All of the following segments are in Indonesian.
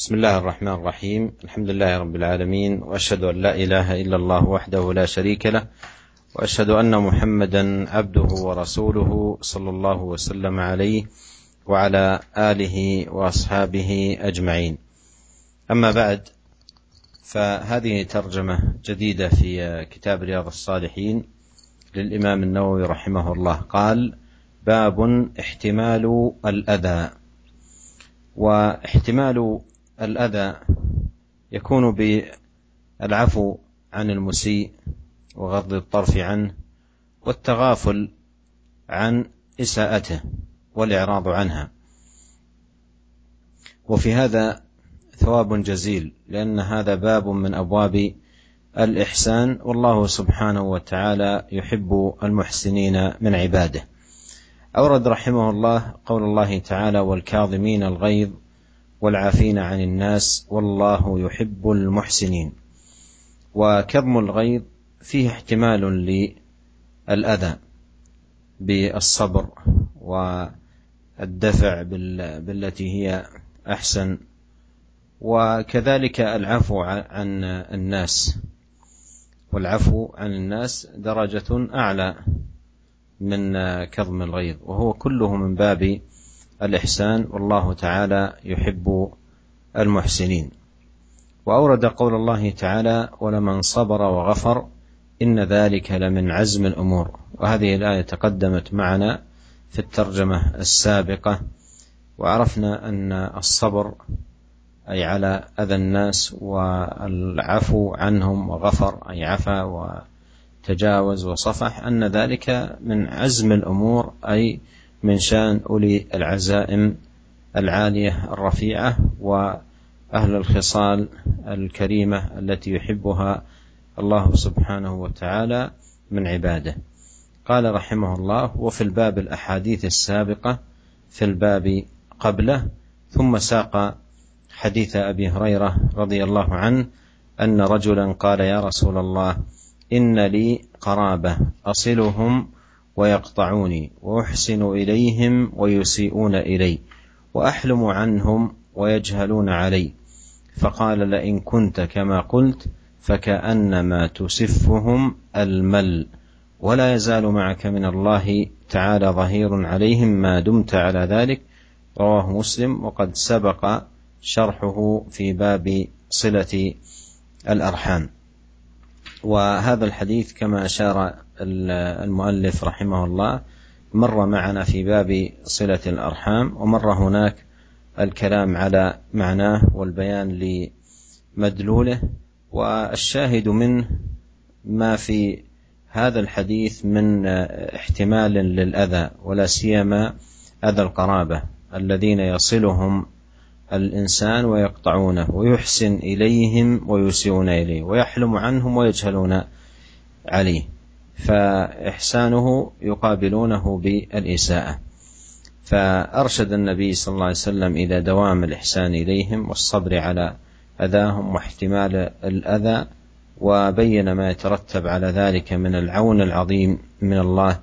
بسم الله الرحمن الرحيم. الحمد لله رب العالمين وأشهد أن لا إله إلا الله وحده لا شريك له وأشهد أن محمدا عبده ورسوله صلى الله وسلم عليه وعلى آله وأصحابه أجمعين. أما بعد فهذه ترجمة جديدة في كتاب رياض الصالحين للإمام النووي رحمه الله. قال باب احتمال الأذى. واحتمال الأذى يكون بالعفو عن المسيء وغض الطرف عنه والتغافل عن إساءته والإعراض عنها. وفي هذا ثواب جزيل لأن هذا باب من أبواب الإحسان والله سبحانه وتعالى يحب المحسنين من عباده. أورد رحمه الله قول الله تعالى والكاظمين الغيظ والعافين عن الناس والله يحب المحسنين. وكظم الغيظ فيه احتمال للأذى بالصبر والدفع بالتي هي أحسن. وكذلك العفو عن الناس. والعفو عن الناس درجة أعلى من كظم الغيظ. وهو كله من باب الإحسان والله تعالى يحب المحسنين. وأورد قول الله تعالى ولمن صبر وغفر إن ذلك لمن عزم الأمور وهذه الآية تقدمت معنا في الترجمة السابقة وعرفنا أن الصبر أي على أذى الناس والعفو عنهم وغفر أي عفا وتجاوز وصفح أن ذلك من عزم الأمور أي من شأن أولي العزائم العالية الرفيعة وأهل الخصال الكريمة التي يحبها الله سبحانه وتعالى من عباده. قال رحمه الله وفي الباب الأحاديث السابقة في الباب قبله ثم ساق حديث أبي هريرة رضي الله عنه أن رجلا قال يا رسول الله إن لي قرابة أصلهم ويقطعوني وأحسن إليهم ويسيئون إلي وأحلم عنهم ويجهلون علي. فقال لئن كنت كما قلت فكأنما تسفهم المل ولا يزال معك من الله تعالى ظهير عليهم ما دمت على ذلك. رواه مسلم وقد سبق شرحه في باب صلة الأرحام. وهذا الحديث كما أشار المؤلف رحمه الله مر معنا في باب صلة الأرحام ومر هناك الكلام على معناه والبيان لمدلوله والشاهد منه ما في هذا الحديث من احتمال للأذى ولا سيما أذى القرابة الذين يصلهم الإنسان ويقطعونه ويحسن إليهم ويسيئون إليه ويحلم عنهم ويجهلون عليه. فإحسانه يقابلونه بالإساءة. فأرشد النبي صلى الله عليه وسلم إلى دوام الإحسان إليهم والصبر على أذاهم واحتمال الأذى وبين ما يترتب على ذلك من العون العظيم من الله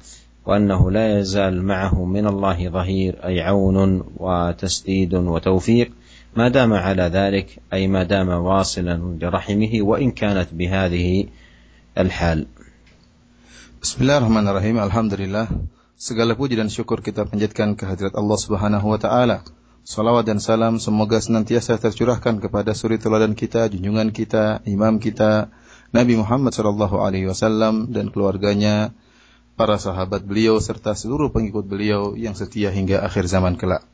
وأنه لا يزال معه من الله ظهير أي عون وتسديد وتوفيق. ما دام على ذلك أي ما دام واصلا لرحمه وإن كانت بهذه الحال. Bismillahirrahmanirrahim. Alhamdulillah. Segala puji dan syukur kita panjatkan kehadirat Allah Subhanahu wa taala. Salawat dan salam semoga senantiasa tercurahkan kepada suri teladan kita, junjungan kita, imam kita, Nabi Muhammad sallallahu alaihi wasallam dan keluarganya, para sahabat beliau serta seluruh pengikut beliau yang setia hingga akhir zaman kelak.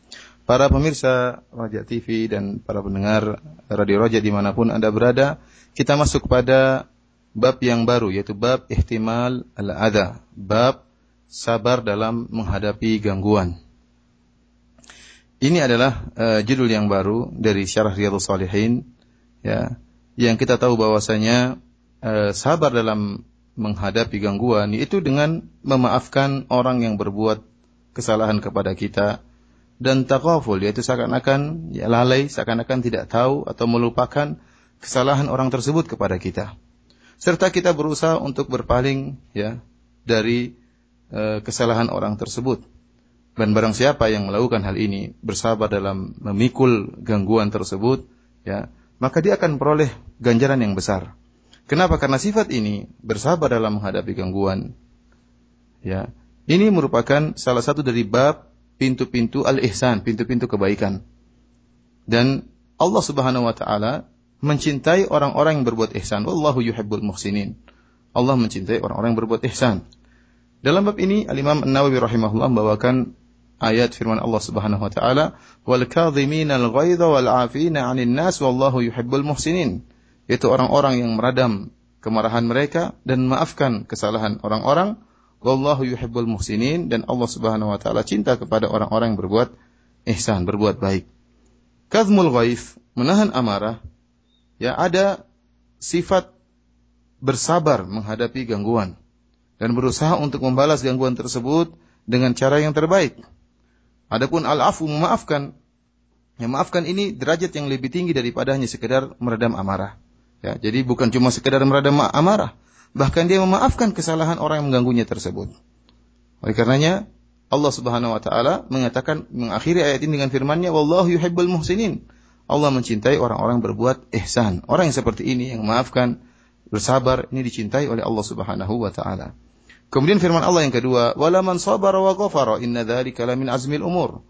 Para pemirsa Raja TV dan para pendengar Radio Raja di mana pun Anda berada, kita masuk pada bab yang baru yaitu bab ihtimal al-adha, bab sabar dalam menghadapi gangguan. Ini adalah uh, judul yang baru dari Syarah Riyadhus Shalihin ya, yang kita tahu bahwasanya uh, sabar dalam menghadapi gangguan itu dengan memaafkan orang yang berbuat kesalahan kepada kita dan takaful yaitu seakan-akan ya lalai, seakan-akan tidak tahu atau melupakan kesalahan orang tersebut kepada kita serta kita berusaha untuk berpaling ya dari e, kesalahan orang tersebut. Dan barang siapa yang melakukan hal ini bersabar dalam memikul gangguan tersebut, ya, maka dia akan peroleh ganjaran yang besar. Kenapa? Karena sifat ini bersabar dalam menghadapi gangguan. Ya, ini merupakan salah satu dari bab pintu-pintu al-ihsan, pintu-pintu kebaikan. Dan Allah Subhanahu wa taala mencintai orang-orang yang berbuat ihsan. Wallahu yuhibbul muhsinin. Allah mencintai orang-orang yang berbuat ihsan. Dalam bab ini Al-Imam An-Nawawi rahimahullah membawakan ayat firman Allah Subhanahu wa taala, "Wal kadhimina al-ghaidha wal 'afina 'anil nas wallahu yuhibbul muhsinin." Itu orang-orang yang meradam kemarahan mereka dan memaafkan kesalahan orang-orang. Wallahu yuhibbul muhsinin dan Allah Subhanahu wa taala cinta kepada orang-orang yang berbuat ihsan, berbuat baik. Kadhmul ghaif, menahan amarah, ya ada sifat bersabar menghadapi gangguan dan berusaha untuk membalas gangguan tersebut dengan cara yang terbaik. Adapun al-afu memaafkan. Yang maafkan ini derajat yang lebih tinggi daripada hanya sekedar meredam amarah. Ya, jadi bukan cuma sekedar meredam amarah, bahkan dia memaafkan kesalahan orang yang mengganggunya tersebut. Oleh karenanya Allah Subhanahu wa taala mengatakan mengakhiri ayat ini dengan firman-Nya wallahu yuhibbul muhsinin. Allah mencintai orang-orang berbuat ihsan. Orang yang seperti ini yang memaafkan, bersabar ini dicintai oleh Allah Subhanahu wa taala. Kemudian firman Allah yang kedua, "Wala man sabara wa ghafara inna dzalika lamin azmil umur."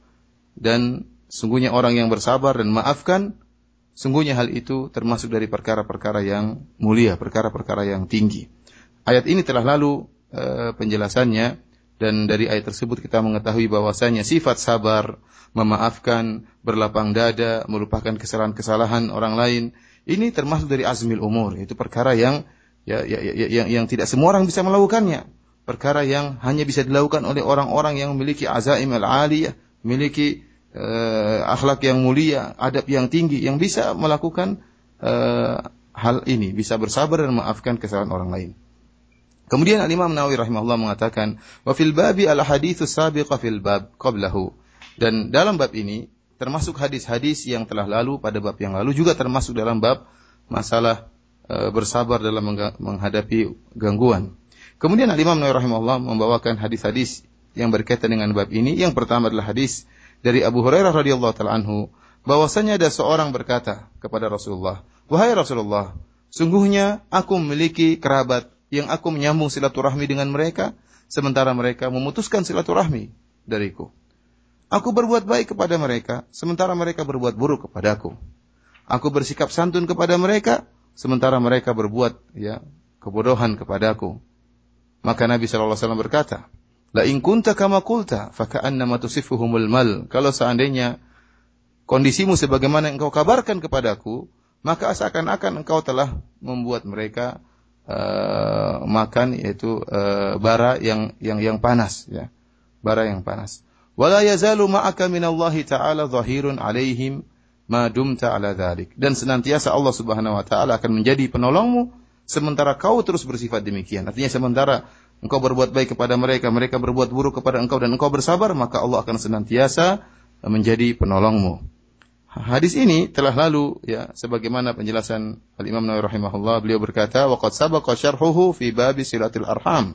Dan sungguhnya orang yang bersabar dan maafkan, sungguhnya hal itu termasuk dari perkara-perkara yang mulia, perkara-perkara yang tinggi. Ayat ini telah lalu e, penjelasannya dan dari ayat tersebut kita mengetahui bahwasanya sifat sabar, memaafkan, berlapang dada, melupakan kesalahan-kesalahan orang lain, ini termasuk dari azmil umur, itu perkara yang ya, ya, ya, yang, yang tidak semua orang bisa melakukannya perkara yang hanya bisa dilakukan oleh orang-orang yang memiliki azaim al-aliyah, memiliki uh, akhlak yang mulia, adab yang tinggi, yang bisa melakukan uh, hal ini, bisa bersabar dan memaafkan kesalahan orang lain. Kemudian Al-Imam Nawawi rahimahullah mengatakan, "Wa fil babi al haditsus sabiqa fil bab qablahu." Dan dalam bab ini termasuk hadis-hadis yang telah lalu pada bab yang lalu juga termasuk dalam bab masalah e, bersabar dalam menghadapi gangguan. Kemudian Al-Imam Nawawi rahimahullah membawakan hadis-hadis yang berkaitan dengan bab ini. Yang pertama adalah hadis dari Abu Hurairah radhiyallahu taala anhu bahwasanya ada seorang berkata kepada Rasulullah, "Wahai Rasulullah, sungguhnya aku memiliki kerabat yang aku menyambung silaturahmi dengan mereka sementara mereka memutuskan silaturahmi dariku. Aku berbuat baik kepada mereka sementara mereka berbuat buruk kepadaku. Aku bersikap santun kepada mereka sementara mereka berbuat ya kebodohan kepadaku." Maka Nabi SAW berkata, La in kunta kama kulta, faka'annama tusifuhumul mal. Kalau seandainya kondisimu sebagaimana engkau kabarkan kepadaku, maka seakan-akan engkau telah membuat mereka uh, makan yaitu uh, bara yang yang yang panas ya. Bara yang panas. Wala yazalu ma'aka minallahi ta'ala zahirun alaihim ma dumta ala dhalik. Dan senantiasa Allah Subhanahu wa taala akan menjadi penolongmu sementara kau terus bersifat demikian. Artinya sementara engkau berbuat baik kepada mereka, mereka berbuat buruk kepada engkau dan engkau bersabar, maka Allah akan senantiasa menjadi penolongmu. Hadis ini telah lalu ya sebagaimana penjelasan Al Imam Nawawi rahimahullah beliau berkata waqad sabaqa syarhuhu fi bab silatul arham.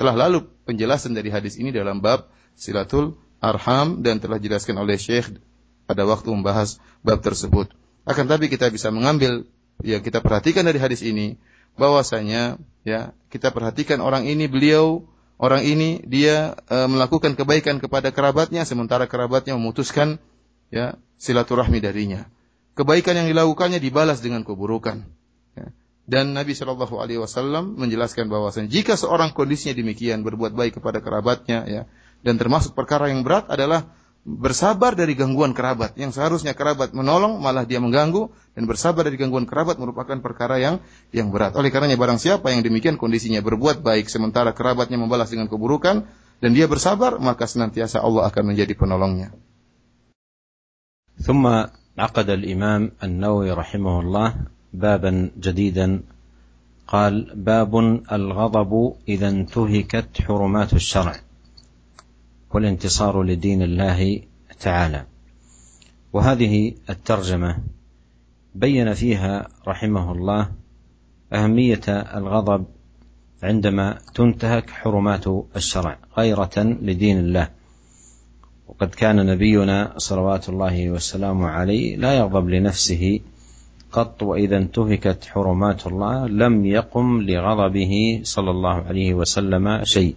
Telah lalu penjelasan dari hadis ini dalam bab silatul arham dan telah dijelaskan oleh Syekh pada waktu membahas bab tersebut. Akan tapi kita bisa mengambil yang kita perhatikan dari hadis ini bahwasanya ya kita perhatikan orang ini beliau orang ini dia e, melakukan kebaikan kepada kerabatnya sementara kerabatnya memutuskan ya silaturahmi darinya. Kebaikan yang dilakukannya dibalas dengan keburukan. Ya. Dan Nabi Shallallahu Alaihi Wasallam menjelaskan bahwasanya jika seorang kondisinya demikian berbuat baik kepada kerabatnya ya dan termasuk perkara yang berat adalah bersabar dari gangguan kerabat. Yang seharusnya kerabat menolong, malah dia mengganggu. Dan bersabar dari gangguan kerabat merupakan perkara yang yang berat. Oleh karenanya barang siapa yang demikian kondisinya berbuat baik, sementara kerabatnya membalas dengan keburukan, dan dia bersabar, maka senantiasa Allah akan menjadi penolongnya. ثم عقد الإمام النووي رحمه الله بابا جديدا. قال باب الغضب إذا انتهكت حرمات الشرع والانتصار لدين الله تعالى. وهذه الترجمة بين فيها رحمه الله أهمية الغضب عندما تنتهك حرمات الشرع غيرة لدين الله. وقد كان نبينا صلوات الله وسلامه عليه لا يغضب لنفسه قط وإذا انتهكت حرمات الله لم يقم لغضبه صلى الله عليه وسلم شيء.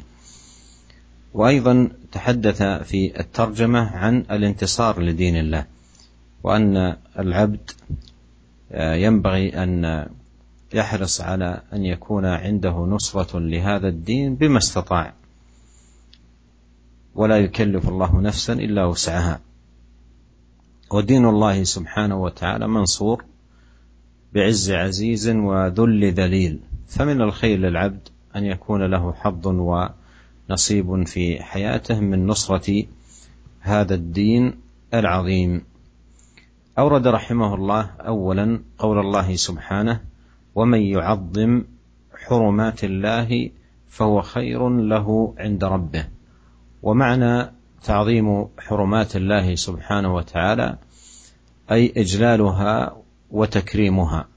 وأيضا تحدث في الترجمة عن الانتصار لدين الله وأن العبد ينبغي أن يحرص على أن يكون عنده نصرة لهذا الدين بما استطاع. ولا يكلف الله نفسا إلا وسعها. ودين الله سبحانه وتعالى منصور بعز عزيز وذل ذليل. فمن الخير للعبد أن يكون له حظ ونصيب في حياته من نصرة هذا الدين العظيم. أورد رحمه الله اولا قول الله سبحانه ومن يعظم حرمات الله فهو خير له عند ربه ومعنى تعظيم حرمات الله سبحانه وتعالى أي إجلالها وتكريمها.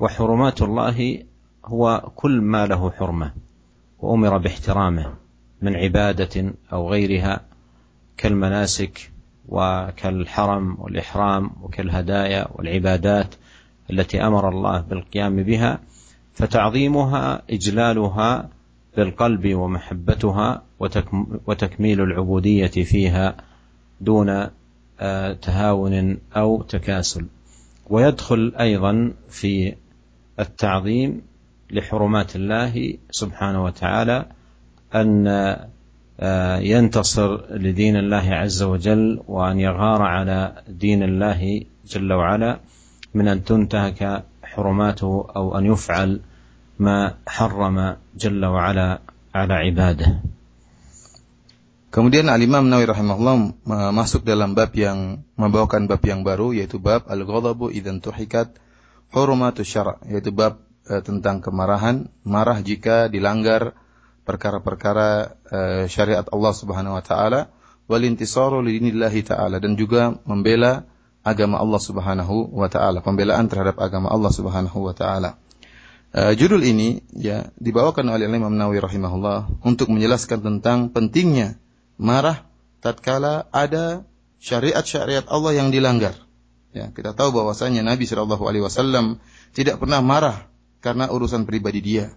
وحرمات الله هو كل ما له حرمة وأمر باحترامه من عبادة أو غيرها كالمناسك وكالحرم والإحرام وكالهدايا والعبادات التي أمر الله بالقيام بها. فتعظيمها إجلالها بالقلب ومحبتها وتكميل العبودية فيها دون آه، تهاون أو تكاسل. ويدخل أيضا في التعظيم لحرمات الله سبحانه وتعالى أن آه، ينتصر لدين الله عز وجل وأن يغار على دين الله جل وعلا من أن تنتهك حرماته أو أن يفعل ما حرم جل وعلا على عباده Kemudian Al-Imam Nawawi rahimahullah masuk dalam bab yang membawakan bab yang baru yaitu bab al-ghadabu idzan tuhikat hurmatu syara yaitu bab e, tentang kemarahan, marah jika dilanggar perkara-perkara e, syariat Allah Subhanahu wa taala wal intisaru lidinillahi taala dan juga membela agama Allah Subhanahu wa taala, pembelaan terhadap agama Allah Subhanahu wa taala. Uh, judul ini ya dibawakan oleh Imam Nawawi rahimahullah untuk menjelaskan tentang pentingnya marah tatkala ada syariat-syariat Allah yang dilanggar. Ya, kita tahu bahwasanya Nabi Shallallahu alaihi wasallam tidak pernah marah karena urusan pribadi dia.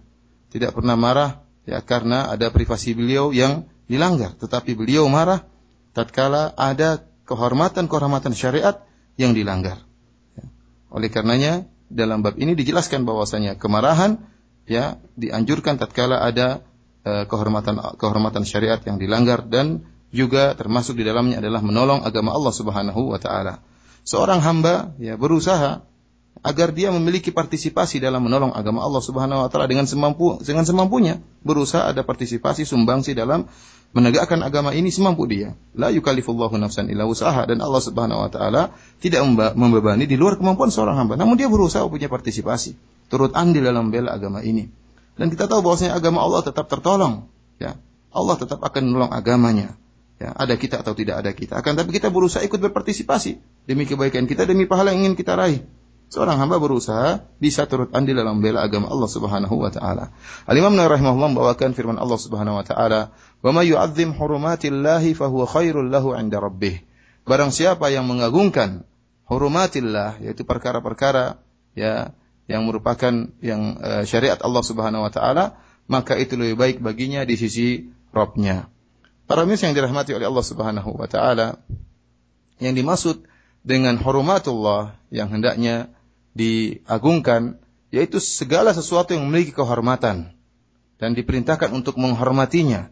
Tidak pernah marah ya karena ada privasi beliau yang dilanggar, tetapi beliau marah tatkala ada kehormatan-kehormatan syariat yang dilanggar. Ya. Oleh karenanya dalam bab ini dijelaskan bahwasanya kemarahan ya dianjurkan tatkala ada Eh, kehormatan kehormatan syariat yang dilanggar dan juga termasuk di dalamnya adalah menolong agama Allah Subhanahu wa taala. Seorang hamba ya berusaha agar dia memiliki partisipasi dalam menolong agama Allah Subhanahu wa taala dengan semampu dengan semampunya, berusaha ada partisipasi sumbangsi dalam menegakkan agama ini semampu dia. La yukallifullahu nafsan illa usaha dan Allah Subhanahu wa taala tidak membebani di luar kemampuan seorang hamba. Namun dia berusaha punya partisipasi, turut andil dalam bela agama ini. Dan kita tahu bahwasanya agama Allah tetap tertolong. Ya, Allah tetap akan menolong agamanya. Ya, ada kita atau tidak ada kita. Akan tapi kita berusaha ikut berpartisipasi demi kebaikan kita, demi pahala yang ingin kita raih. Seorang hamba berusaha bisa turut andil dalam bela agama Allah Subhanahu wa taala. Al-Imam Nawawi rahimahullah membawakan firman Allah Subhanahu wa taala, "Wa may yu'azzim hurumatillahi fahuwa khairul lahu 'inda rabbih." Barang siapa yang mengagungkan hurumatillah yaitu perkara-perkara ya yang merupakan yang uh, syariat Allah Subhanahu wa taala, maka itu lebih baik baginya di sisi Robnya. Para mis yang dirahmati oleh Allah Subhanahu wa taala, yang dimaksud dengan hurumatullah yang hendaknya diagungkan yaitu segala sesuatu yang memiliki kehormatan dan diperintahkan untuk menghormatinya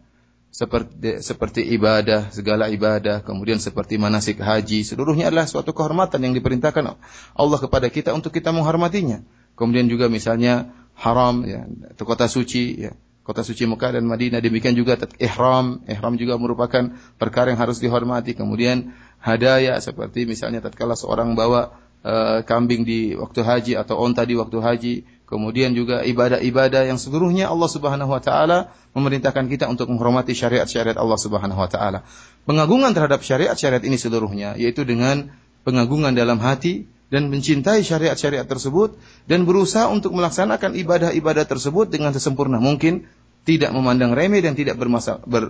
seperti seperti ibadah, segala ibadah, kemudian seperti manasik haji, seluruhnya adalah suatu kehormatan yang diperintahkan Allah kepada kita untuk kita menghormatinya. Kemudian juga misalnya haram ya, atau kota suci ya. Kota suci Mekah dan Madinah demikian juga ihram, ihram juga merupakan perkara yang harus dihormati. Kemudian hadaya seperti misalnya tatkala seorang bawa uh, kambing di waktu haji atau onta di waktu haji, kemudian juga ibadah-ibadah yang seluruhnya Allah Subhanahu wa taala memerintahkan kita untuk menghormati syariat-syariat Allah Subhanahu wa taala. Pengagungan terhadap syariat-syariat ini seluruhnya yaitu dengan pengagungan dalam hati dan mencintai syariat-syariat tersebut dan berusaha untuk melaksanakan ibadah-ibadah tersebut dengan sesempurna mungkin, tidak memandang remeh dan tidak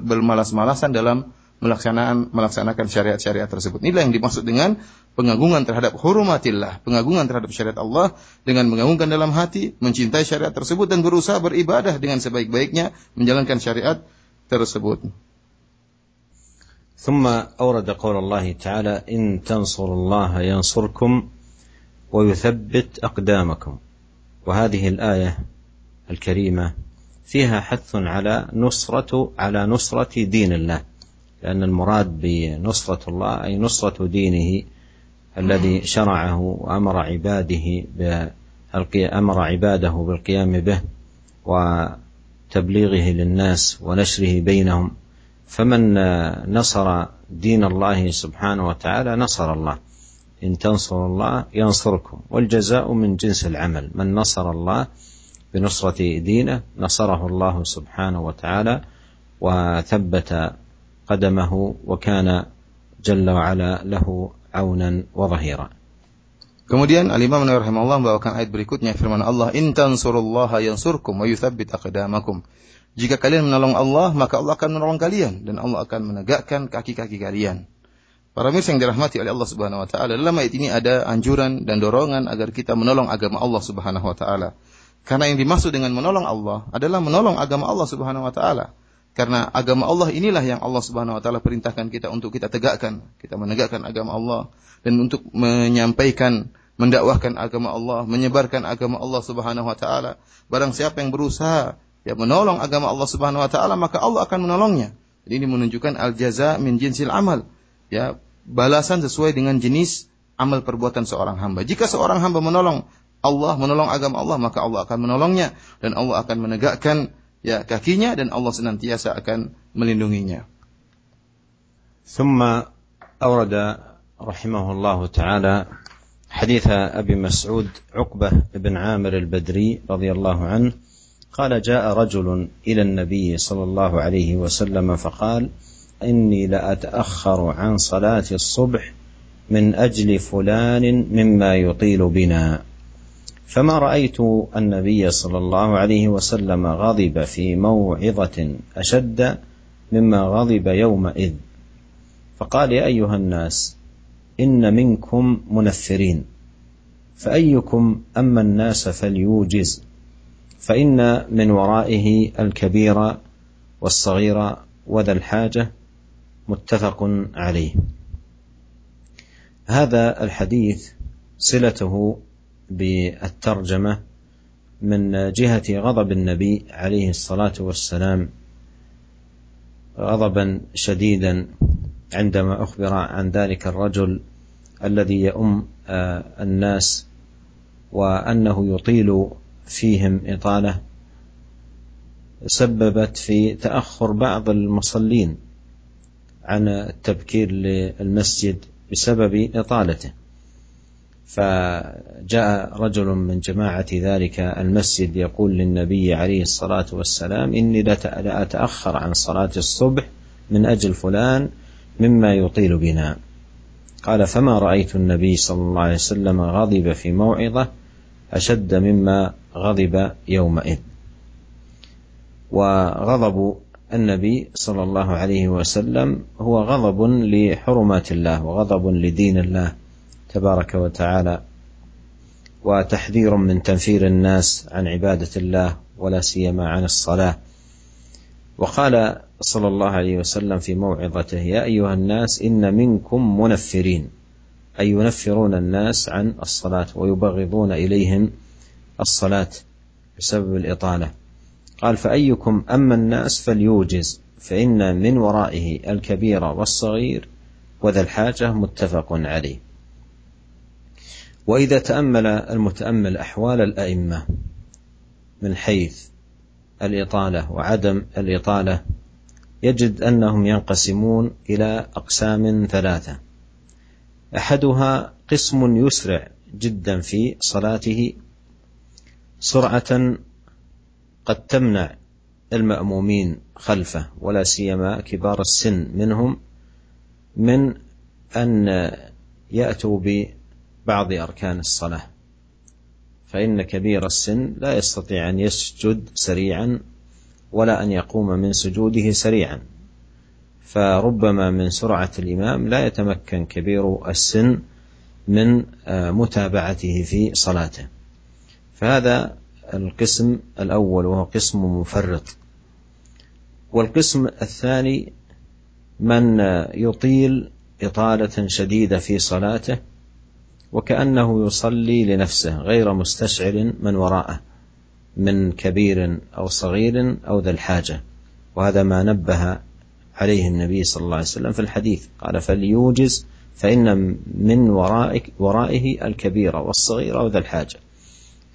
bermalas-malasan dalam melaksanakan melaksanakan syariat-syariat tersebut. Inilah yang dimaksud dengan pengagungan terhadap hurumatillah, pengagungan terhadap syariat Allah dengan mengagungkan dalam hati, mencintai syariat tersebut dan berusaha beribadah dengan sebaik-baiknya menjalankan syariat tersebut. ثم أورد قول الله تعالى إن تنصروا الله ينصركم ويثبت أقدامكم وهذه الآية الكريمة فيها حث على نصرة على نصرة دين الله لأن المراد بنصرة الله أي نصرة دينه الذي شرعه وأمر عباده أمر عباده بالقيام به وتبليغه للناس ونشره بينهم. فمن نصر دين الله سبحانه وتعالى نصر الله. إن تنصروا الله ينصركم. والجزاء من جنس العمل. من نصر الله بنصرة دينه نصره الله سبحانه وتعالى وثبت قدمه وكان جل وعلا له عونا وظهيرا Kemudian Al-Imam Nawawi rahimahullah membawakan ayat berikutnya firman Allah in tansurullaha yansurkum wa yuthabbit aqdamakum jika kalian menolong Allah maka Allah akan menolong kalian dan Allah akan menegakkan kaki-kaki kalian Para mirsa yang dirahmati oleh Allah Subhanahu wa taala, dalam ayat ini ada anjuran dan dorongan agar kita menolong agama Allah Subhanahu wa taala. Karena yang dimaksud dengan menolong Allah adalah menolong agama Allah Subhanahu wa taala. Karena agama Allah inilah yang Allah Subhanahu wa taala perintahkan kita untuk kita tegakkan, kita menegakkan agama Allah dan untuk menyampaikan mendakwahkan agama Allah, menyebarkan agama Allah Subhanahu wa taala. Barang siapa yang berusaha ya menolong agama Allah Subhanahu wa taala, maka Allah akan menolongnya. Jadi ini menunjukkan al jaza min jinsil amal ya balasan sesuai dengan jenis amal perbuatan seorang hamba. Jika seorang hamba menolong Allah, menolong agama Allah, maka Allah akan menolongnya dan Allah akan menegakkan ya kakinya dan Allah senantiasa akan melindunginya. ثم أورد رحمه الله تعالى حديث أبي مسعود عقبة بن عامر البدري رضي الله عنه قال جاء رجل إلى النبي صلى الله عليه وسلم فقال إني لأتأخر عن صلاة الصبح من أجل فلان مما يطيل بنا فما رأيت النبي صلى الله عليه وسلم غضب في موعظة أشد مما غضب يومئذ. فقال يا أيها الناس إن منكم منفرين فأيكم أما الناس فليوجز فإن من ورائه الكبير والصغير وذا الحاجة متفق عليه. هذا الحديث صلته بالترجمة من جهة غضب النبي عليه الصلاة والسلام غضبا شديدا عندما أخبر عن ذلك الرجل الذي يؤم الناس وأنه يطيل فيهم إطالة سببت في تأخر بعض المصلين عن التبكير للمسجد بسبب إطالته. فجاء رجل من جماعة ذلك المسجد يقول للنبي عليه الصلاة والسلام إني لأتأخر عن صلاة الصبح من أجل فلان مما يطيل بنا. قال فما رأيت النبي صلى الله عليه وسلم غضب في موعظة أشد مما غضب يومئذ. وغضب النبي صلى الله عليه وسلم هو غضب لحرمات الله وغضب لدين الله. تبارك وتعالى وتحذير من تنفير الناس عن عبادة الله ولا سيما عن الصلاة. وقال صلى الله عليه وسلم في موعظته يا أيها الناس إن منكم منفرين. أي ينفرون الناس عن الصلاة ويبغضون إليهم الصلاة بسبب الإطالة. قال فأيكم أما الناس فليوجز فإن من ورائه الكبير والصغير وذا الحاجة متفق عليه. وإذا تأمل المتأمل أحوال الأئمة من حيث الإطالة وعدم الإطالة يجد أنهم ينقسمون إلى أقسام ثلاثة. أحدها قسم يسرع جدا في صلاته سرعة قد تمنع المأمومين خلفه ولا سيما كبار السن منهم من أن يأتوا ببعض أركان الصلاة. فإن كبير السن لا يستطيع أن يسجد سريعا ولا أن يقوم من سجوده سريعا. فربما من سرعة الإمام لا يتمكن كبير السن من متابعته في صلاته. فهذا القسم الأول وهو قسم مفرط. والقسم الثاني من يطيل إطالة شديدة في صلاته وكأنه يصلي لنفسه غير مستشعر من وراءه من كبير أو صغير أو ذا الحاجة. وهذا ما نبه عليه النبي صلى الله عليه وسلم في الحديث. قال فليوجز فإن من ورائك ورائه الكبير والصغير أو ذا الحاجة.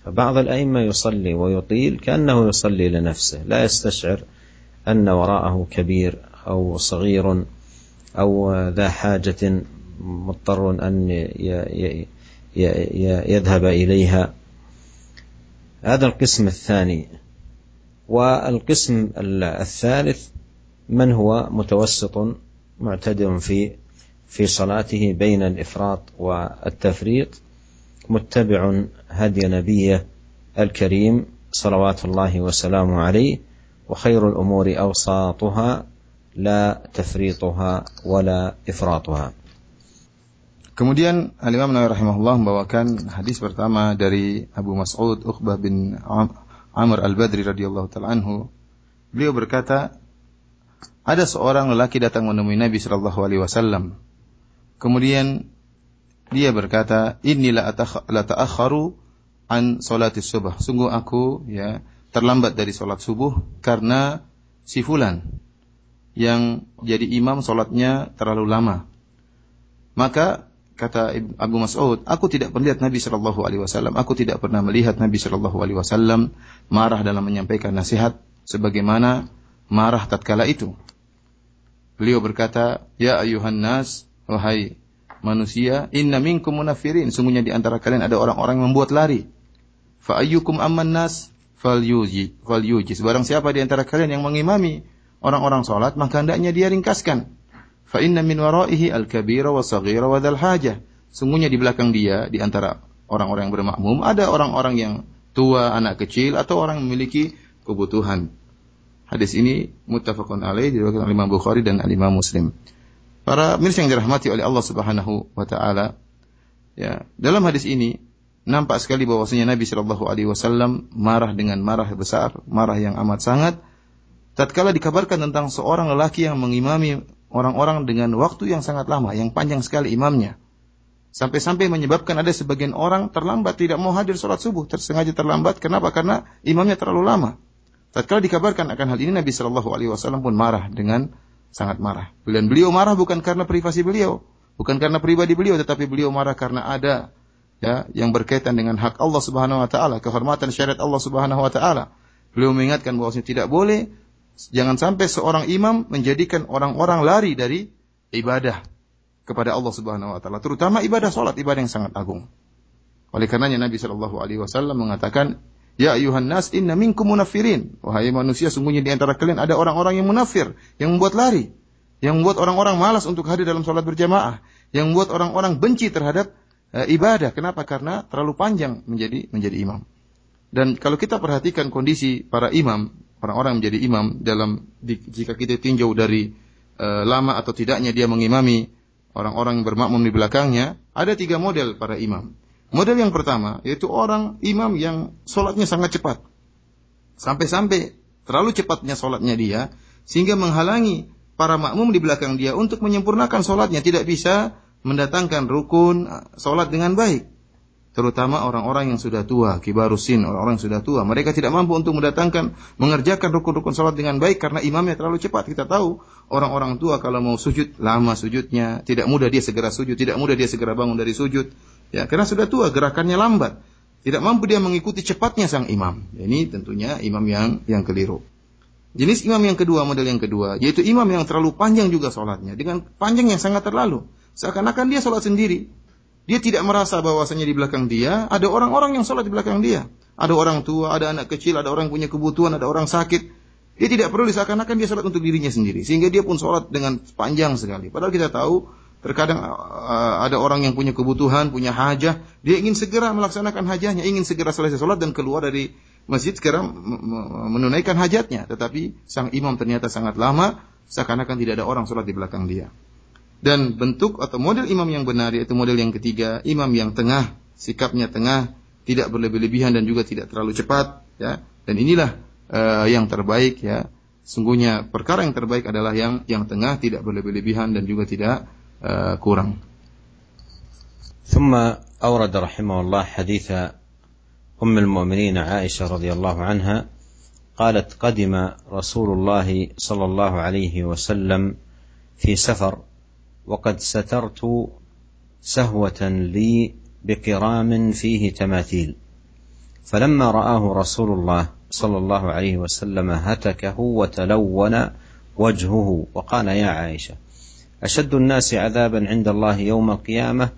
فبعض الأئمة يصلي ويطيل كأنه يصلي لنفسه. لا يستشعر أن وراءه كبير أو صغير أو ذا حاجة مضطر أن يذهب إليها. هذا القسم الثاني. والقسم الثالث من هو متوسط معتدل في في صلاته بين الإفراط والتفريط متبع هدي نبيه الكريم صلوات الله وسلامه عليه وخير الأمور أوساطها لا تفريطها ولا إفراطها. Kemudian Al-Imam Nawawi rahimahullah membawakan hadis pertama dari Abu Mas'ud Uqbah bin Amr Al-Badri radhiyallahu taala anhu. Beliau berkata, ada seorang lelaki datang menemui Nabi sallallahu alaihi wasallam. Kemudian dia berkata, "Inilah la ta'akharu an salati subuh." Sungguh aku ya terlambat dari salat subuh karena si fulan yang jadi imam salatnya terlalu lama. Maka kata Abu Mas'ud, aku tidak pernah lihat Nabi Shallallahu Alaihi Wasallam. Aku tidak pernah melihat Nabi Shallallahu Alaihi Wasallam marah dalam menyampaikan nasihat sebagaimana marah tatkala itu. Beliau berkata, Ya ayuhan nas, wahai manusia, inna minkum munafirin. Sungguhnya di antara kalian ada orang-orang yang membuat lari. Fa ayyukum amman nas fal yuji fal yujis. Barang siapa di antara kalian yang mengimami orang-orang salat, maka hendaknya dia ringkaskan Fa inna min waraihi al-kabira wa saghira wa hajah. Sungguhnya di belakang dia di antara orang-orang yang bermakmum ada orang-orang yang tua, anak kecil atau orang yang memiliki kebutuhan. Hadis ini muttafaqun alaih diriwayatkan oleh Imam Bukhari dan Imam Muslim. Para mirsa yang dirahmati oleh Allah Subhanahu wa taala, ya, dalam hadis ini nampak sekali bahwasanya Nabi Shallallahu alaihi wasallam marah dengan marah besar, marah yang amat sangat tatkala dikabarkan tentang seorang lelaki yang mengimami orang-orang dengan waktu yang sangat lama, yang panjang sekali imamnya. Sampai-sampai menyebabkan ada sebagian orang terlambat tidak mau hadir sholat subuh, tersengaja terlambat. Kenapa? Karena imamnya terlalu lama. Tatkala dikabarkan akan hal ini Nabi Shallallahu Alaihi Wasallam pun marah dengan sangat marah. Dan beliau marah bukan karena privasi beliau, bukan karena pribadi beliau, tetapi beliau marah karena ada ya yang berkaitan dengan hak Allah Subhanahu Wa Taala, kehormatan syariat Allah Subhanahu Wa Taala. Beliau mengingatkan bahwasanya tidak boleh Jangan sampai seorang imam menjadikan orang-orang lari dari ibadah kepada Allah Subhanahu wa taala, terutama ibadah salat, ibadah yang sangat agung. Oleh karenanya Nabi Shallallahu alaihi wasallam mengatakan, "Ya ayuhan nas, inna minkum munafirin." Wahai manusia, sungguhnya di antara kalian ada orang-orang yang munafir, yang membuat lari, yang membuat orang-orang malas untuk hadir dalam salat berjamaah, yang membuat orang-orang benci terhadap uh, ibadah. Kenapa? Karena terlalu panjang menjadi menjadi imam. Dan kalau kita perhatikan kondisi para imam orang-orang menjadi imam dalam jika kita tinjau dari uh, lama atau tidaknya dia mengimami orang-orang bermakmum di belakangnya, ada tiga model para imam. Model yang pertama yaitu orang imam yang sholatnya sangat cepat. Sampai-sampai terlalu cepatnya sholatnya dia sehingga menghalangi para makmum di belakang dia untuk menyempurnakan sholatnya tidak bisa mendatangkan rukun sholat dengan baik terutama orang-orang yang sudah tua, kibarusin, orang-orang yang sudah tua. Mereka tidak mampu untuk mendatangkan, mengerjakan rukun-rukun salat dengan baik karena imamnya terlalu cepat. Kita tahu orang-orang tua kalau mau sujud lama sujudnya, tidak mudah dia segera sujud, tidak mudah dia segera bangun dari sujud. Ya, karena sudah tua, gerakannya lambat. Tidak mampu dia mengikuti cepatnya sang imam. Ini tentunya imam yang yang keliru. Jenis imam yang kedua, model yang kedua, yaitu imam yang terlalu panjang juga sholatnya. Dengan panjang yang sangat terlalu. Seakan-akan dia sholat sendiri. Dia tidak merasa bahwasanya di belakang dia ada orang-orang yang sholat di belakang dia. Ada orang tua, ada anak kecil, ada orang punya kebutuhan, ada orang sakit. Dia tidak perlu diseakan-akan dia sholat untuk dirinya sendiri. Sehingga dia pun sholat dengan panjang sekali. Padahal kita tahu terkadang uh, ada orang yang punya kebutuhan, punya hajah. Dia ingin segera melaksanakan hajahnya, ingin segera selesai sholat dan keluar dari masjid segera menunaikan hajatnya. Tetapi sang imam ternyata sangat lama seakan-akan tidak ada orang sholat di belakang dia. Dan bentuk atau model imam yang benar yaitu model yang ketiga, imam yang tengah, sikapnya tengah, tidak berlebih-lebihan dan juga tidak terlalu cepat, ya. Dan inilah uh, yang terbaik, ya. Sungguhnya perkara yang terbaik adalah yang yang tengah, tidak berlebih-lebihan dan juga tidak uh, kurang. ثم أورد رحمه الله حديث أم المؤمنين عائشة رضي الله عنها قالت قدم رسول الله صلى الله عليه وسلم في سفر وقد سترت سهوة لي بقرام فيه تماثيل. فلما رآه رسول الله صلى الله عليه وسلم هتكه وتلون وجهه وقال يا عائشة أشد الناس عذابا عند الله يوم القيامة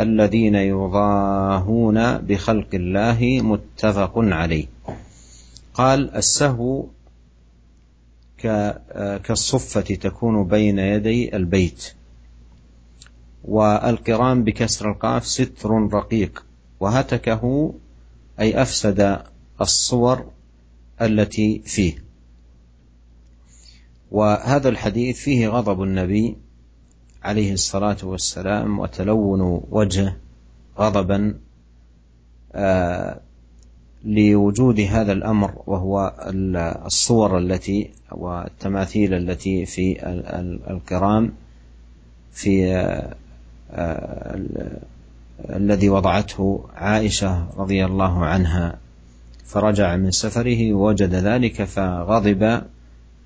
الذين يضاهون بخلق الله متفق عليه. قال السهو كالصفة تكون بين يدي البيت. والقرام بكسر القاف ستر رقيق. وهتكه أي أفسد الصور التي فيه. وهذا الحديث فيه غضب النبي عليه الصلاة والسلام وتلون وجهه غضبا آه لوجود هذا الأمر وهو الصور التي والتماثيل التي في الكرام في آه الذي وضعته عائشة رضي الله عنها فرجع من سفره ووجد ذلك فغضب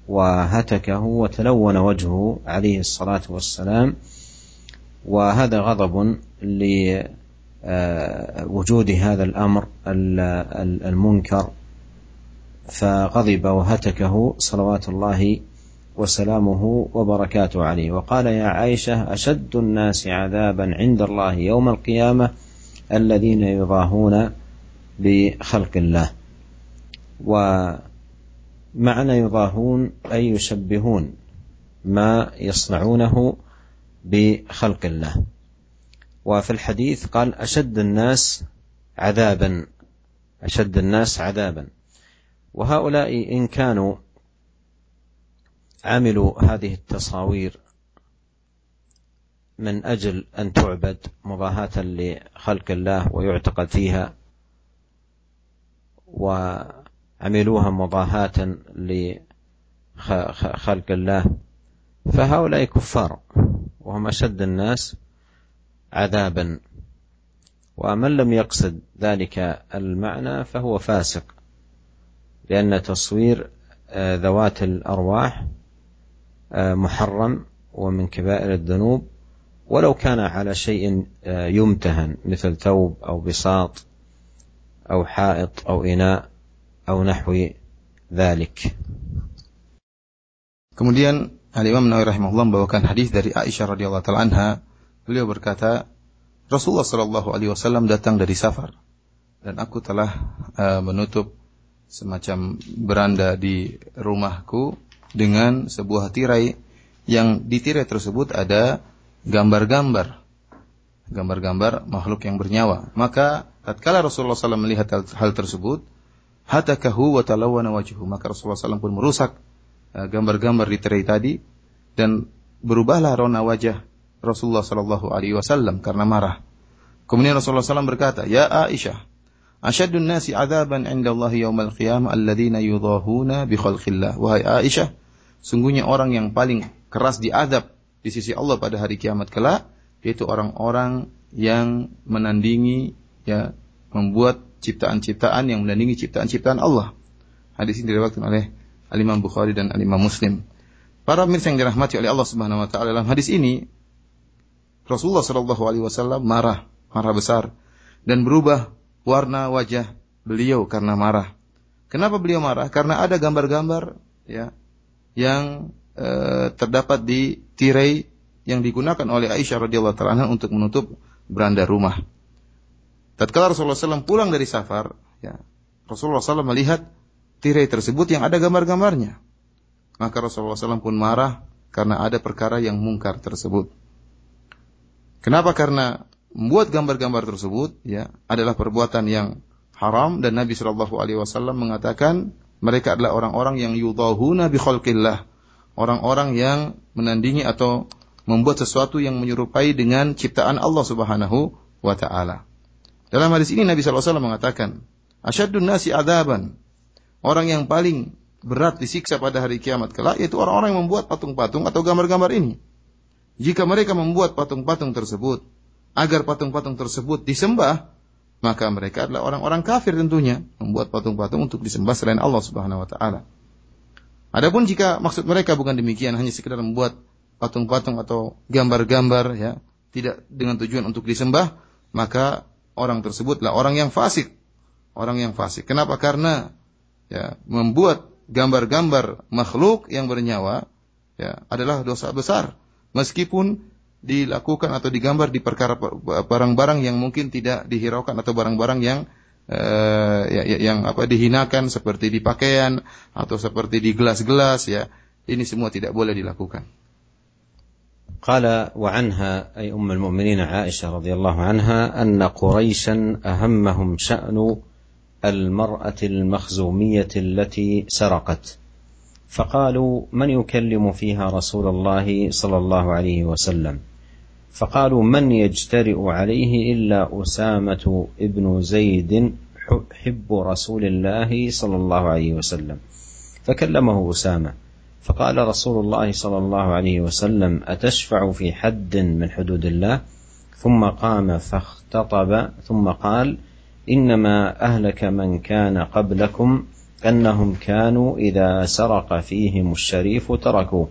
وهتكه وتلون وجهه عليه الصلاة والسلام. وهذا غضب لوجود هذا الأمر المنكر فغضب وهتكه صلوات الله وسلامه وبركاته عليه. وقال يا عائشة أشد الناس عذابا عند الله يوم القيامة الذين يضاهون بخلق الله. و معنى يضاهون أي يشبهون ما يصنعونه بخلق الله. وفي الحديث قال أشد الناس عذابا أشد الناس عذابا. وهؤلاء إن كانوا عملوا هذه التصاوير من أجل أن تعبد مضاهاة لخلق الله ويعتقد فيها و عملوها مضاهاة لخلق الله. فهؤلاء كفار وهم أشد الناس عذابا. ومن لم يقصد ذلك المعنى فهو فاسق لأن تصوير ذوات الأرواح محرم ومن كبائر الذنوب ولو كان على شيء يمتهن مثل ثوب أو بساط أو حائط أو إناء أو نحو ذلك Kemudian Al-Imam Nawawi rahimahullah membawakan hadis dari Aisyah radhiyallahu taala anha. Beliau berkata, Rasulullah sallallahu alaihi wasallam datang dari safar dan aku telah uh, menutup semacam beranda di rumahku dengan sebuah tirai yang di tirai tersebut ada gambar-gambar gambar-gambar makhluk yang bernyawa. Maka tatkala Rasulullah SAW melihat hal tersebut, hatakahu wa talawana wajhu. Maka Rasulullah SAW pun merusak uh, gambar-gambar di tirai tadi dan berubahlah rona wajah Rasulullah Wasallam karena marah. Kemudian Rasulullah SAW berkata, Ya Aisyah, asyadun nasi adaban inda Allah yawmal qiyamah alladhina yudahuna bi khalqillah. Wahai Aisyah, sungguhnya orang yang paling keras diadab di sisi Allah pada hari kiamat kelak yaitu orang-orang yang menandingi ya membuat ciptaan-ciptaan yang menandingi ciptaan-ciptaan Allah. Hadis ini diriwayatkan oleh Al-Imam Bukhari dan Al-Imam Muslim. Para pemirsa yang dirahmati oleh Allah Subhanahu wa taala dalam hadis ini Rasulullah Shallallahu alaihi wasallam marah, marah besar dan berubah warna wajah beliau karena marah. Kenapa beliau marah? Karena ada gambar-gambar ya yang e, terdapat di tirai yang digunakan oleh Aisyah radhiyallahu taala untuk menutup beranda rumah. Tatkala Rasulullah SAW pulang dari safar, ya, Rasulullah SAW melihat tirai tersebut yang ada gambar-gambarnya. Maka Rasulullah SAW pun marah karena ada perkara yang mungkar tersebut. Kenapa? Karena membuat gambar-gambar tersebut ya adalah perbuatan yang haram dan Nabi Shallallahu Alaihi Wasallam mengatakan mereka adalah orang-orang yang yudahuna bi khalqillah, orang-orang yang menandingi atau membuat sesuatu yang menyerupai dengan ciptaan Allah Subhanahu wa taala. Dalam hadis ini Nabi SAW mengatakan, "Asyadun nasi adaban." Orang yang paling berat disiksa pada hari kiamat kelak yaitu orang-orang yang membuat patung-patung atau gambar-gambar ini. Jika mereka membuat patung-patung tersebut agar patung-patung tersebut disembah, maka mereka adalah orang-orang kafir tentunya, membuat patung-patung untuk disembah selain Allah Subhanahu wa taala. Adapun jika maksud mereka bukan demikian, hanya sekedar membuat patung-patung atau gambar-gambar ya, tidak dengan tujuan untuk disembah, maka orang tersebutlah orang yang fasik. Orang yang fasik. Kenapa? Karena ya, membuat gambar-gambar makhluk yang bernyawa ya, adalah dosa besar. Meskipun dilakukan atau digambar di perkara barang-barang yang mungkin tidak dihiraukan atau barang-barang yang uh, ya, ya, yang apa dihinakan seperti di pakaian atau seperti di gelas-gelas ya ini semua tidak boleh dilakukan. قال وعنها أي أم المؤمنين عائشة رضي الله عنها أن قريشا أهمهم شأن المرأة المخزومية التي سرقت فقالوا من يكلم فيها رسول الله صلى الله عليه وسلم؟ فقالوا من يجترئ عليه إلا أسامة ابن زيد حب رسول الله صلى الله عليه وسلم. فكلمه أسامة فقال رسول الله صلى الله عليه وسلم أتشفع في حد من حدود الله؟ ثم قام فاختطب ثم قال إنما أهلك من كان قبلكم أنهم كانوا إذا سرق فيهم الشريف تركوه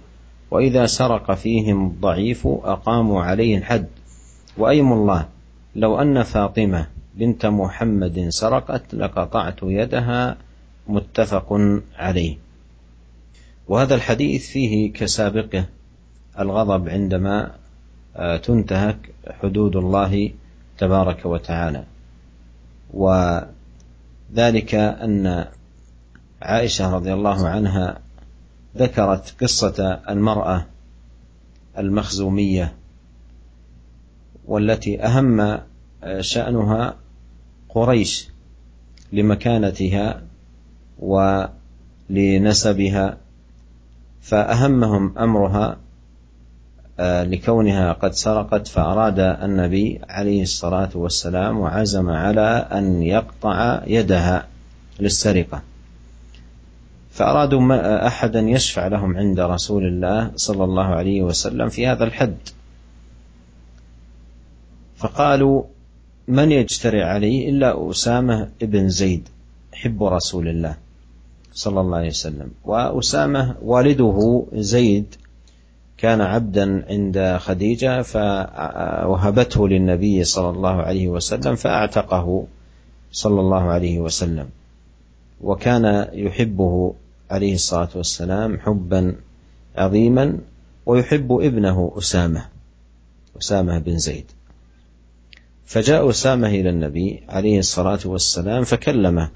وإذا سرق فيهم الضعيف أقاموا عليه الحد. وأيم الله لو أن فاطمة بنت محمد سرقت لقطعت يدها متفق عليه. وهذا الحديث فيه كسابقة الغضب عندما آه، تنتهك حدود الله تبارك وتعالى. وذلك أن عائشة رضي الله عنها ذكرت قصة المرأة المخزومية والتي أهم شأنها قريش لمكانتها ولنسبها فأهمهم أمرها آه، لكونها قد سرقت فأراد النبي عليه الصلاة والسلام وعزم على أن يقطع يدها للسرقة. فأرادوا أحدا يشفع لهم عند رسول الله صلى الله عليه وسلم في هذا الحد. فقالوا من يجترئ عليه؟ إلا أسامة بن زيد حب رسول الله صلى الله عليه وسلم. وأسامة والده زيد كان عبدا عند خديجة فوهبته للنبي صلى الله عليه وسلم فأعتقه صلى الله عليه وسلم. وكان يحبه عليه الصلاة والسلام حبا عظيما ويحب ابنه أسامة أسامة بن زيد. فجاء أسامة إلى النبي عليه الصلاة والسلام فكلمه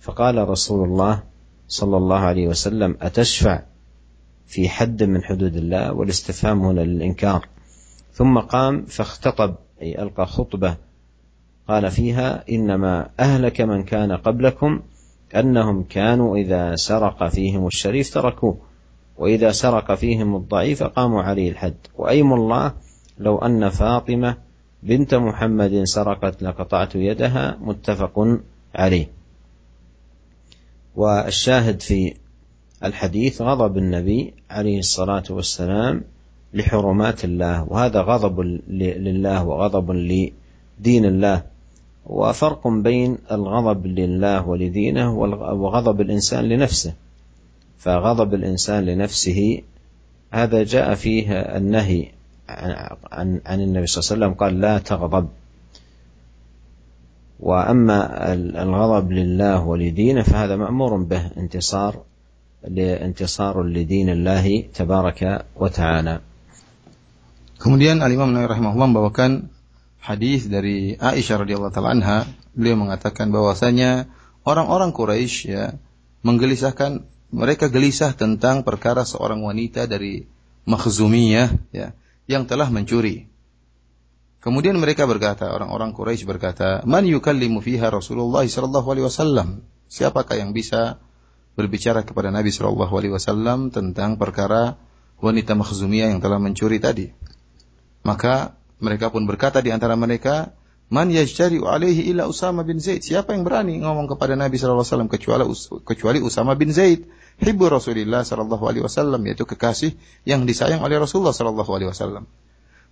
فقال رسول الله صلى الله عليه وسلم أتشفع في حد من حدود الله والاستفهام هنا للإنكار. ثم قام فاختطب أي ألقى خطبة قال فيها إنما أهلك من كان قبلكم أنهم كانوا إذا سرق فيهم الشريف تركوه وإذا سرق فيهم الضعيف قاموا عليه الحد. وأيم الله لو أن فاطمة بنت محمد سرقت لقطعت يدها متفق عليه. والشاهد في الحديث غضب النبي عليه الصلاة والسلام لحرمات الله وهذا غضب لله وغضب لدين الله. وفرق بين الغضب لله ولدينه وغضب الإنسان لنفسه. فغضب الإنسان لنفسه هذا جاء فيه النهي عن عن النبي صلى الله عليه وسلم قال لا تغضب. وأما الغضب لله ولدينه فهذا مأمور به انتصار لانتصار لدين الله تبارك وتعالى. Kemudian Al Imam Nawawi rahimahullah membawakan hadis dari Aisyah radhiyallahu taala anha, beliau mengatakan bahwasanya orang-orang Quraisy ya menggelisahkan mereka gelisah tentang perkara seorang wanita dari Makhzumiyah ya yang telah mencuri. Kemudian mereka berkata, orang-orang Quraisy berkata, "Man yukallimu fiha Rasulullah sallallahu alaihi wasallam?" Siapakah yang bisa berbicara kepada Nabi Shallallahu Alaihi Wasallam tentang perkara wanita Makhzumiyah yang telah mencuri tadi. Maka mereka pun berkata di antara mereka, Man yajtari alaihi illa Usama bin Zaid. Siapa yang berani ngomong kepada Nabi sallallahu alaihi wasallam kecuali kecuali Usama bin Zaid, hibbu Rasulillah sallallahu alaihi wasallam yaitu kekasih yang disayang oleh Rasulullah sallallahu alaihi wasallam.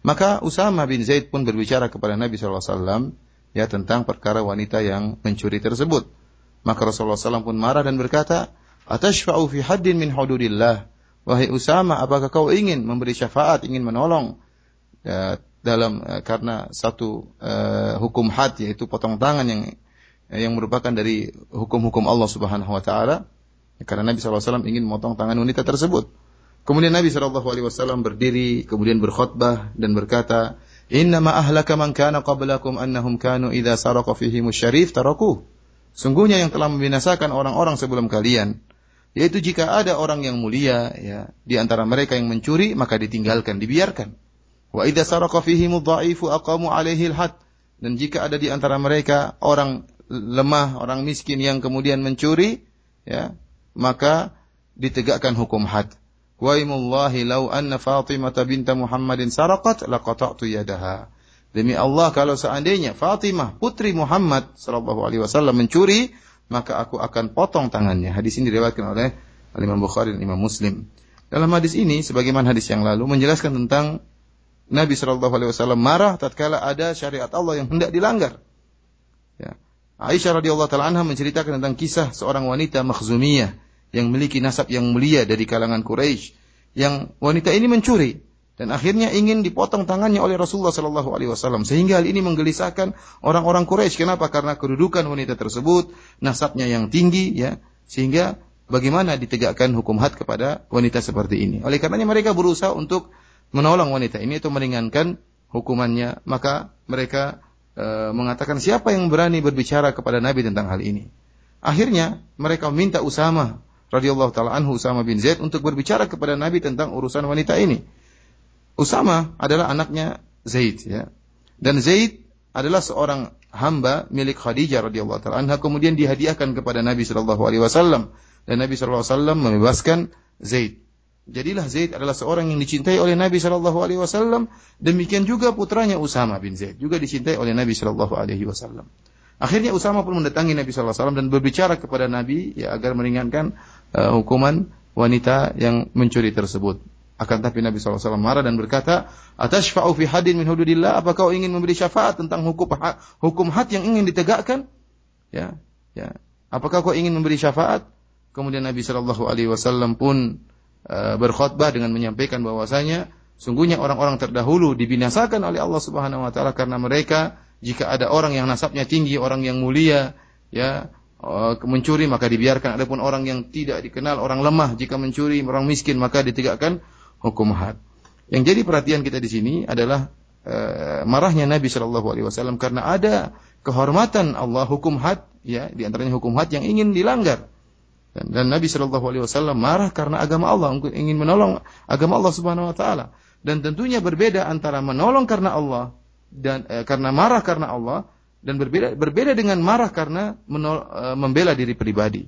Maka Usama bin Zaid pun berbicara kepada Nabi sallallahu alaihi wasallam ya tentang perkara wanita yang mencuri tersebut. Maka Rasulullah SAW pun marah dan berkata, Atashfa'u fi haddin min hududillah. Wahai Usama, apakah kau ingin memberi syafaat, ingin menolong ya, dalam uh, karena satu uh, hukum had yaitu potong tangan yang yang merupakan dari hukum-hukum Allah Subhanahu wa taala karena Nabi SAW ingin memotong tangan wanita tersebut. Kemudian Nabi SAW berdiri, kemudian berkhutbah dan berkata, Inna ma ahlaka man kana qablakum annahum kanu idza saraqa fihi musyarif taraku. Sungguhnya yang telah membinasakan orang-orang sebelum kalian, yaitu jika ada orang yang mulia ya di antara mereka yang mencuri maka ditinggalkan, dibiarkan. Wa idza saraqa fihi mudha'ifu aqamu alaihi al Dan jika ada di antara mereka orang lemah, orang miskin yang kemudian mencuri, ya, maka ditegakkan hukum had. Wa imullahi law anna Fatimah binta Muhammadin saraqat laqata'tu yadaha. Demi Allah kalau seandainya Fatimah putri Muhammad sallallahu alaihi wasallam mencuri, maka aku akan potong tangannya. Hadis ini diriwayatkan oleh Imam Bukhari dan Imam Muslim. Dalam hadis ini sebagaimana hadis yang lalu menjelaskan tentang Nabi Shallallahu Alaihi Wasallam marah tatkala ada syariat Allah yang hendak dilanggar. Ya. Aisyah radhiyallahu taala anha menceritakan tentang kisah seorang wanita Makhzumiyah yang memiliki nasab yang mulia dari kalangan Quraisy yang wanita ini mencuri dan akhirnya ingin dipotong tangannya oleh Rasulullah Shallallahu Alaihi Wasallam sehingga hal ini menggelisahkan orang-orang Quraisy. Kenapa? Karena kedudukan wanita tersebut, nasabnya yang tinggi, ya, sehingga bagaimana ditegakkan hukum had kepada wanita seperti ini. Oleh karenanya mereka berusaha untuk menolong wanita ini atau meringankan hukumannya, maka mereka e, mengatakan siapa yang berani berbicara kepada Nabi tentang hal ini. Akhirnya mereka meminta Usama radhiyallahu taala anhu Usama bin Zaid untuk berbicara kepada Nabi tentang urusan wanita ini. Usama adalah anaknya Zaid ya. Dan Zaid adalah seorang hamba milik Khadijah radhiyallahu taala anha kemudian dihadiahkan kepada Nabi sallallahu alaihi wasallam dan Nabi sallallahu alaihi wasallam membebaskan Zaid. Jadilah Zaid adalah seorang yang dicintai oleh Nabi Shallallahu Alaihi Wasallam. Demikian juga putranya Usama bin Zaid juga dicintai oleh Nabi Shallallahu Alaihi Wasallam. Akhirnya Usama pun mendatangi Nabi Shallallahu Alaihi Wasallam dan berbicara kepada Nabi ya agar meringankan uh, hukuman wanita yang mencuri tersebut. Akan tapi Nabi SAW marah dan berkata, Atashfa'u fi hadin min hududillah, apa kau ingin memberi syafaat tentang hukum hukum had yang ingin ditegakkan? Ya, ya. Apakah kau ingin memberi syafaat? Kemudian Nabi Shallallahu Alaihi Wasallam pun berkhutbah dengan menyampaikan bahwasanya sungguhnya orang-orang terdahulu dibinasakan oleh Allah Subhanahu wa taala karena mereka jika ada orang yang nasabnya tinggi, orang yang mulia, ya eh, mencuri maka dibiarkan. Adapun orang yang tidak dikenal, orang lemah jika mencuri, orang miskin maka ditegakkan hukum had. Yang jadi perhatian kita di sini adalah uh, marahnya Nabi Shallallahu Alaihi Wasallam karena ada kehormatan Allah hukum had, ya di antaranya hukum had yang ingin dilanggar. Dan, dan Nabi Shallallahu Alaihi Wasallam marah karena agama Allah, ingin menolong agama Allah Subhanahu Wa Taala. Dan tentunya berbeda antara menolong karena Allah dan eh, karena marah karena Allah dan berbeda berbeda dengan marah karena menol, eh, membela diri pribadi.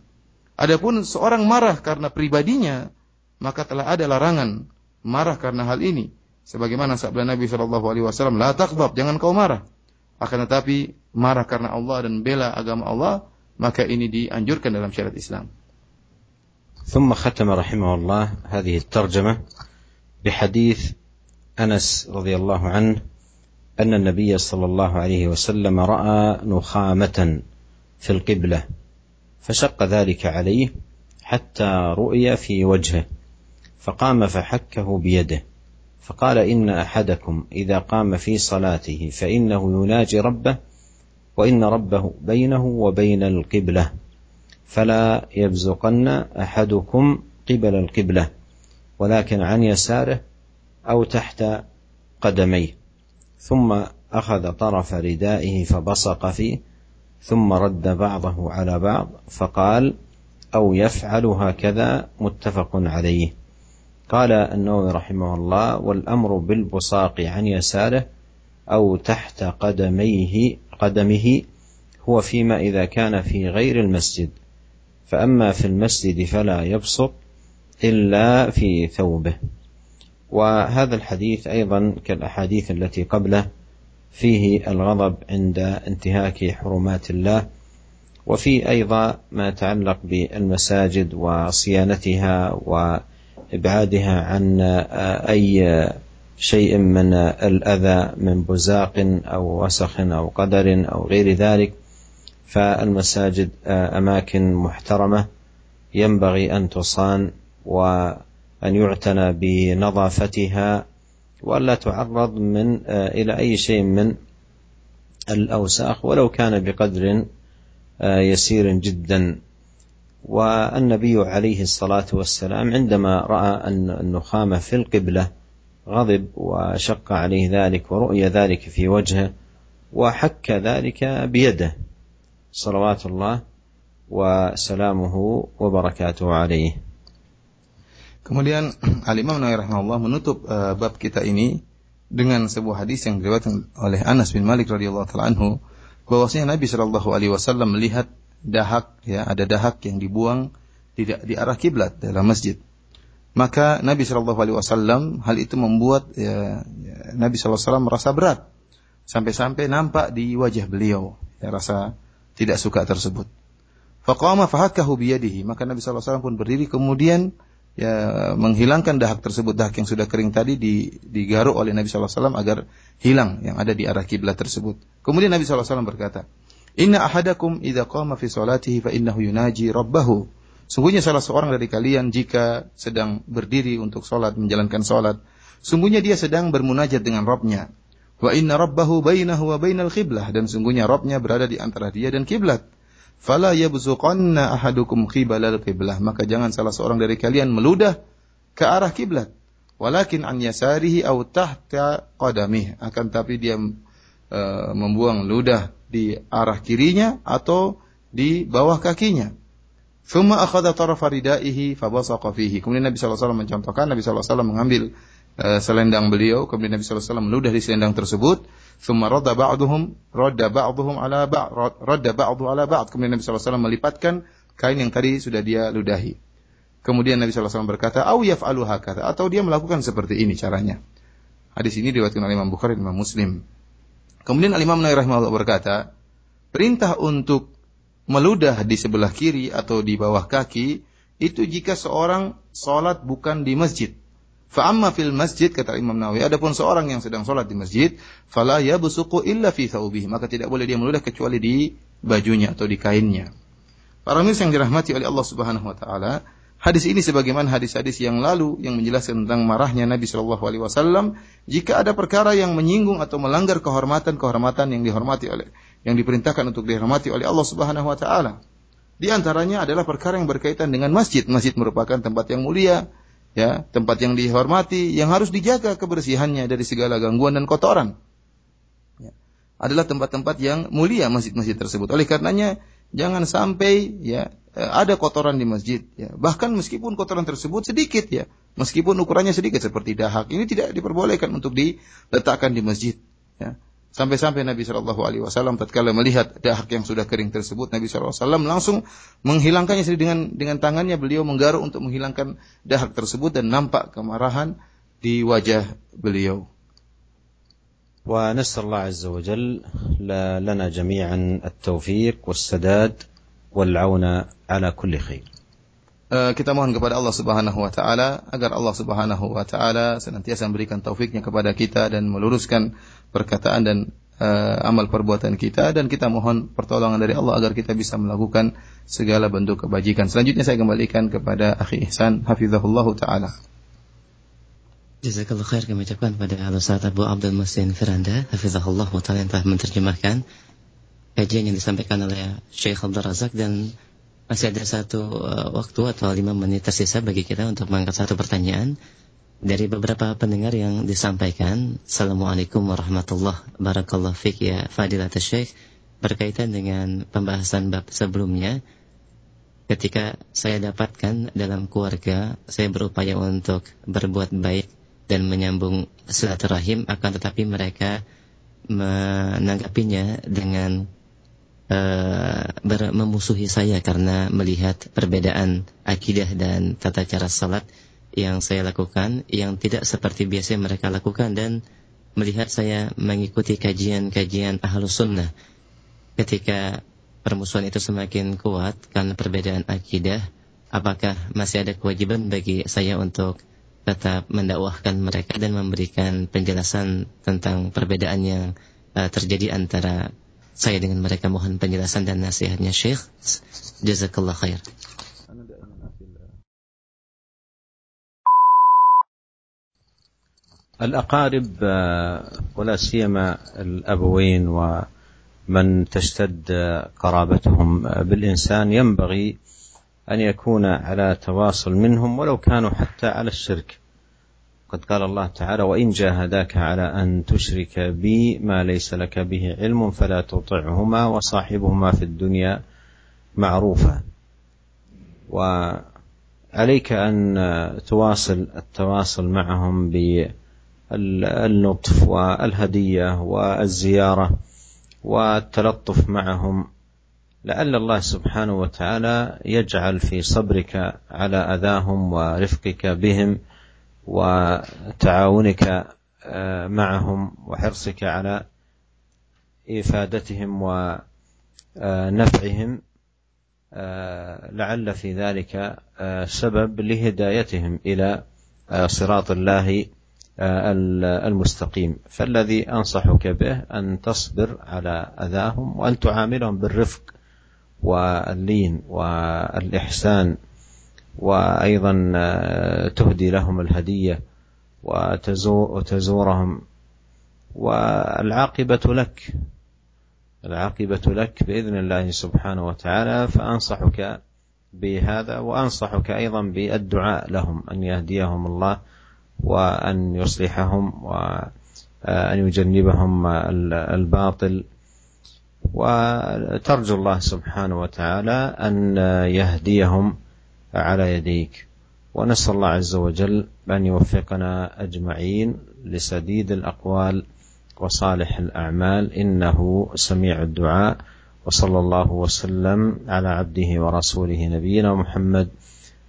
Adapun seorang marah karena pribadinya, maka telah ada larangan marah karena hal ini. Sebagaimana sabda Nabi Shallallahu Alaihi Wasallam, la takbab, jangan kau marah. Akan tetapi marah karena Allah dan bela agama Allah, maka ini dianjurkan dalam syariat Islam. ثم ختم رحمه الله هذه الترجمة بحديث أنس رضي الله عنه أن النبي صلى الله عليه وسلم رأى نخامة في القبلة فشق ذلك عليه حتى رؤي في وجهه فقام فحكه بيده فقال إن أحدكم إذا قام في صلاته فإنه يناجي ربه وإن ربه بينه وبين القبلة. فلا يبزقن أحدكم قبل القبلة ولكن عن يساره أو تحت قدميه. ثم أخذ طرف ردائه فبصق فيه ثم رد بعضه على بعض فقال أو يفعل هكذا متفق عليه. قال النووي رحمه الله والأمر بالبصاق عن يساره أو تحت قدميه قدمه هو فيما إذا كان في غير المسجد. فأما في المسجد فلا يبصق إلا في ثوبه. وهذا الحديث أيضا كالأحاديث التي قبله فيه الغضب عند انتهاك حرمات الله وفي أيضا ما يتعلق بالمساجد وصيانتها وإبعادها عن أي شيء من الأذى من بزاق أو وسخ أو قدر أو غير ذلك. فالمساجد أماكن محترمة ينبغي أن تصان وأن يعتنى بنظافتها وألا تعرض من إلى أي شيء من الأوساخ ولو كان بقدر يسير جدا. والنبي عليه الصلاة والسلام عندما رأى أن النخامة في القبلة غضب وشق عليه ذلك ورؤي ذلك في وجهه وحك ذلك بيده صلوات الله وسلامه وبركاته عليه Kemudian Al-Imam Nawawi rahimahullah menutup uh, bab kita ini dengan sebuah hadis yang diriwayatkan oleh Anas bin Malik radhiyallahu taala anhu bahwasanya Nabi Shallallahu alaihi wasallam melihat dahak ya ada dahak yang dibuang di, di arah kiblat dalam masjid. Maka Nabi Shallallahu alaihi wasallam hal itu membuat ya, ya, Nabi Shallallahu alaihi wasallam merasa berat sampai-sampai nampak di wajah beliau ya rasa tidak suka tersebut. Faqama fahakahu biyadihi maka Nabi wasallam pun berdiri kemudian ya menghilangkan dahak tersebut dahak yang sudah kering tadi digaruk oleh Nabi SAW agar hilang yang ada di arah kiblat tersebut. Kemudian Nabi SAW berkata, Inna ahadakum idza qama fi salatihi fa innahu yunaji rabbahu. Sungguhnya salah seorang dari kalian jika sedang berdiri untuk salat menjalankan salat, sungguhnya dia sedang bermunajat dengan Rabbnya. Wa inna rabbahu bainahu wa bainal qiblah. Dan sungguhnya Rabbnya berada di antara dia dan kiblat fala yabzuqanna ahadukum qibalal qiblah. Maka jangan salah seorang dari kalian meludah ke arah kiblat walakin an yasarihi aw tahta qadamih. Akan tapi dia uh, membuang ludah di arah kirinya atau di bawah kakinya. Thumma akhadha tarafa ridaihi fabasaqa fihi. Kemudian Nabi sallallahu alaihi wasallam mencontohkan Nabi sallallahu alaihi wasallam mengambil uh, selendang beliau, kemudian Nabi sallallahu alaihi wasallam meludah di selendang tersebut, Thumma radda ba'duhum radda ba'duhum ala ba'd radda ba'du ala ba'd. Kemudian Nabi SAW melipatkan kain yang tadi sudah dia ludahi. Kemudian Nabi SAW berkata, "Au yaf'alu hakata," atau dia melakukan seperti ini caranya. Hadis ini diriwayatkan oleh Imam Bukhari dan Imam Muslim. Kemudian Al-Imam Nawawi rahimahullah berkata, perintah untuk meludah di sebelah kiri atau di bawah kaki itu jika seorang sholat bukan di masjid. Fa'amma fil masjid kata Imam Nawawi, adapun seorang yang sedang sholat di masjid, fala yabsuqu illa fi thawbihi, maka tidak boleh dia meludah kecuali di bajunya atau di kainnya. Para mirsa yang dirahmati oleh Allah Subhanahu wa taala, hadis ini sebagaimana hadis-hadis yang lalu yang menjelaskan tentang marahnya Nabi Shallallahu alaihi wasallam jika ada perkara yang menyinggung atau melanggar kehormatan-kehormatan yang dihormati oleh yang diperintahkan untuk dihormati oleh Allah Subhanahu wa taala. Di antaranya adalah perkara yang berkaitan dengan masjid. Masjid merupakan tempat yang mulia, ya tempat yang dihormati yang harus dijaga kebersihannya dari segala gangguan dan kotoran. Ya. adalah tempat-tempat yang mulia masjid-masjid tersebut. Oleh karenanya jangan sampai ya eh, ada kotoran di masjid ya. Bahkan meskipun kotoran tersebut sedikit ya meskipun ukurannya sedikit seperti dahak ini tidak diperbolehkan untuk diletakkan di masjid ya Sampai-sampai Nabi Shallallahu Alaihi Wasallam tatkala melihat dahak yang sudah kering tersebut, Nabi Shallallahu Alaihi Wasallam langsung menghilangkannya dengan dengan tangannya beliau menggaruk untuk menghilangkan dahak tersebut dan nampak kemarahan di wajah beliau. ونسأل الله عز وجل لنا جميعا التوفيق والسداد والعون على كل خير. kita mohon kepada Allah Subhanahu wa taala agar Allah Subhanahu wa taala senantiasa memberikan taufiknya kepada kita dan meluruskan perkataan dan uh, amal perbuatan kita dan kita mohon pertolongan dari Allah agar kita bisa melakukan segala bentuk kebajikan. Selanjutnya saya kembalikan kepada Akhi Ihsan hafizahullah taala. Jazakallah khair kami ucapkan kepada Al-Ustaz Abu Abdul Musin Firanda Hafizahullah Ta'ala yang telah menerjemahkan kajian yang disampaikan oleh Syekh Abdul Razak dan masih ada satu uh, waktu atau lima menit tersisa bagi kita untuk mengangkat satu pertanyaan dari beberapa pendengar yang disampaikan. Assalamualaikum warahmatullahi wabarakatuh. Fik ya Fadilat Syekh berkaitan dengan pembahasan bab sebelumnya. Ketika saya dapatkan dalam keluarga, saya berupaya untuk berbuat baik dan menyambung silaturahim, akan tetapi mereka menanggapinya dengan uh, memusuhi saya karena melihat perbedaan akidah dan tata cara salat yang saya lakukan yang tidak seperti biasa mereka lakukan dan melihat saya mengikuti kajian-kajian ahlus sunnah. Ketika permusuhan itu semakin kuat karena perbedaan akidah apakah masih ada kewajiban bagi saya untuk tetap mendakwahkan mereka dan memberikan penjelasan tentang perbedaan yang uh, terjadi antara saya dengan mereka? Mohon penjelasan dan nasihatnya Syekh. Jazakallah khair الأقارب ولا سيما الأبوين ومن تشتد قرابتهم بالإنسان ينبغي أن يكون على تواصل منهم ولو كانوا حتى على الشرك. قد قال الله تعالى وإن جاهداك على أن تشرك بي ما ليس لك به علم فلا تطعهما وصاحبهما في الدنيا معروفا. وعليك أن تواصل التواصل معهم ب اللطف والهدية والزيارة والتلطف معهم. لعل الله سبحانه وتعالى يجعل في صبرك على أذاهم ورفقك بهم وتعاونك آه، معهم وحرصك على إفادتهم ونفعهم آه، لعل في ذلك آه، سبب لهدايتهم إلى صراط الله المستقيم. فالذي أنصحك به أن تصبر على أذاهم وأن تعاملهم بالرفق واللين والإحسان وأيضا تهدي لهم الهدية وتزورهم. والعاقبة لك العاقبة لك بإذن الله سبحانه وتعالى فأنصحك بهذا وأنصحك أيضا بالدعاء لهم أن يهديهم الله وأن يصلحهم وأن يجنبهم الباطل. وترجو الله سبحانه وتعالى أن يهديهم على يديك. ونسأل الله عز وجل أن يوفقنا أجمعين لسديد الأقوال وصالح الأعمال. إنه سميع الدعاء. وصلى الله وسلم على عبده ورسوله نبينا محمد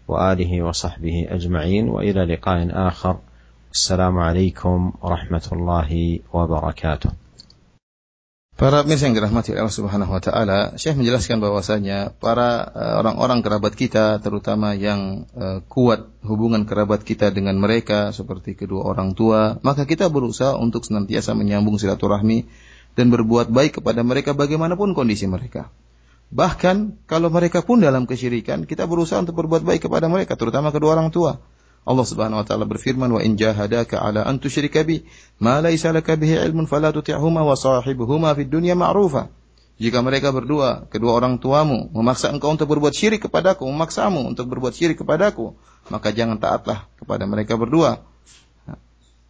وآله وصحبه أجمعين وإلى لقاء آخر السلام عليكم ورحمة الله وبركاته Para pemirsa yang dirahmati Allah Subhanahu wa taala, Syekh menjelaskan bahwasanya para eh, orang-orang kerabat kita terutama yang uh, kuat hubungan kerabat kita dengan mereka seperti kedua orang tua, maka kita berusaha untuk senantiasa menyambung silaturahmi dan berbuat baik kepada mereka bagaimanapun kondisi mereka. Bahkan kalau mereka pun dalam kesyirikan, kita berusaha untuk berbuat baik kepada mereka, terutama kedua orang tua. Allah Subhanahu wa taala berfirman, "Wa in jahadaka 'ala an tusyrika bi ma laysa laka bihi ilmun fala tuti'huma wa sahibuhuma fid dunya ma'rufa." Jika mereka berdua, kedua orang tuamu, memaksa engkau untuk berbuat syirik kepadaku, memaksamu untuk berbuat syirik kepadaku, maka jangan taatlah kepada mereka berdua.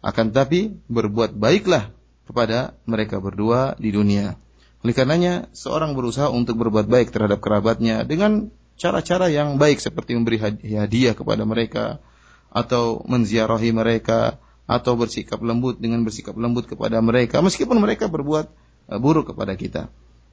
Akan tetapi berbuat baiklah kepada mereka berdua di dunia. Oleh karenanya, seorang berusaha untuk berbuat baik terhadap kerabatnya dengan cara-cara yang baik seperti memberi hadiah kepada mereka atau menziarahi mereka atau bersikap lembut dengan bersikap lembut kepada mereka meskipun mereka berbuat uh, buruk kepada kita.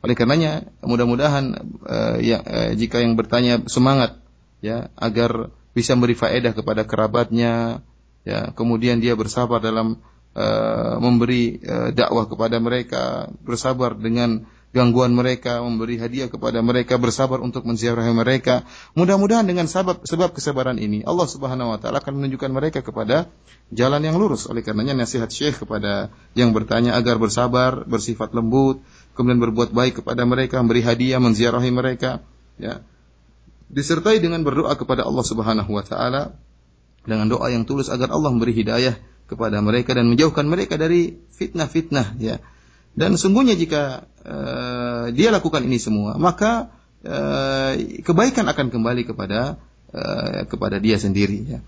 Oleh karenanya, mudah-mudahan uh, ya, uh, jika yang bertanya semangat ya agar bisa memberi faedah kepada kerabatnya ya kemudian dia bersabar dalam uh, memberi uh, dakwah kepada mereka, bersabar dengan gangguan mereka, memberi hadiah kepada mereka, bersabar untuk menziarahi mereka. Mudah-mudahan dengan sebab sebab kesabaran ini Allah Subhanahu wa taala akan menunjukkan mereka kepada jalan yang lurus. Oleh karenanya nasihat Syekh kepada yang bertanya agar bersabar, bersifat lembut, kemudian berbuat baik kepada mereka, memberi hadiah, menziarahi mereka, ya. Disertai dengan berdoa kepada Allah Subhanahu wa taala dengan doa yang tulus agar Allah memberi hidayah kepada mereka dan menjauhkan mereka dari fitnah-fitnah ya. Dan sungguhnya jika uh, dia lakukan ini semua, maka uh, kebaikan akan kembali kepada uh, kepada dia sendiri ya.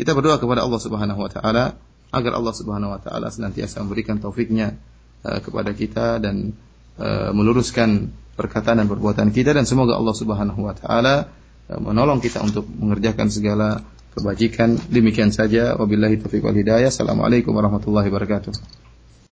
Kita berdoa kepada Allah Subhanahu wa taala agar Allah Subhanahu wa taala senantiasa memberikan taufiknya uh, kepada kita dan uh, meluruskan perkataan dan perbuatan kita dan semoga Allah Subhanahu wa taala menolong kita untuk mengerjakan segala kebajikan. Demikian saja wabillahi taufiq wal hidayah. Assalamualaikum warahmatullahi wabarakatuh.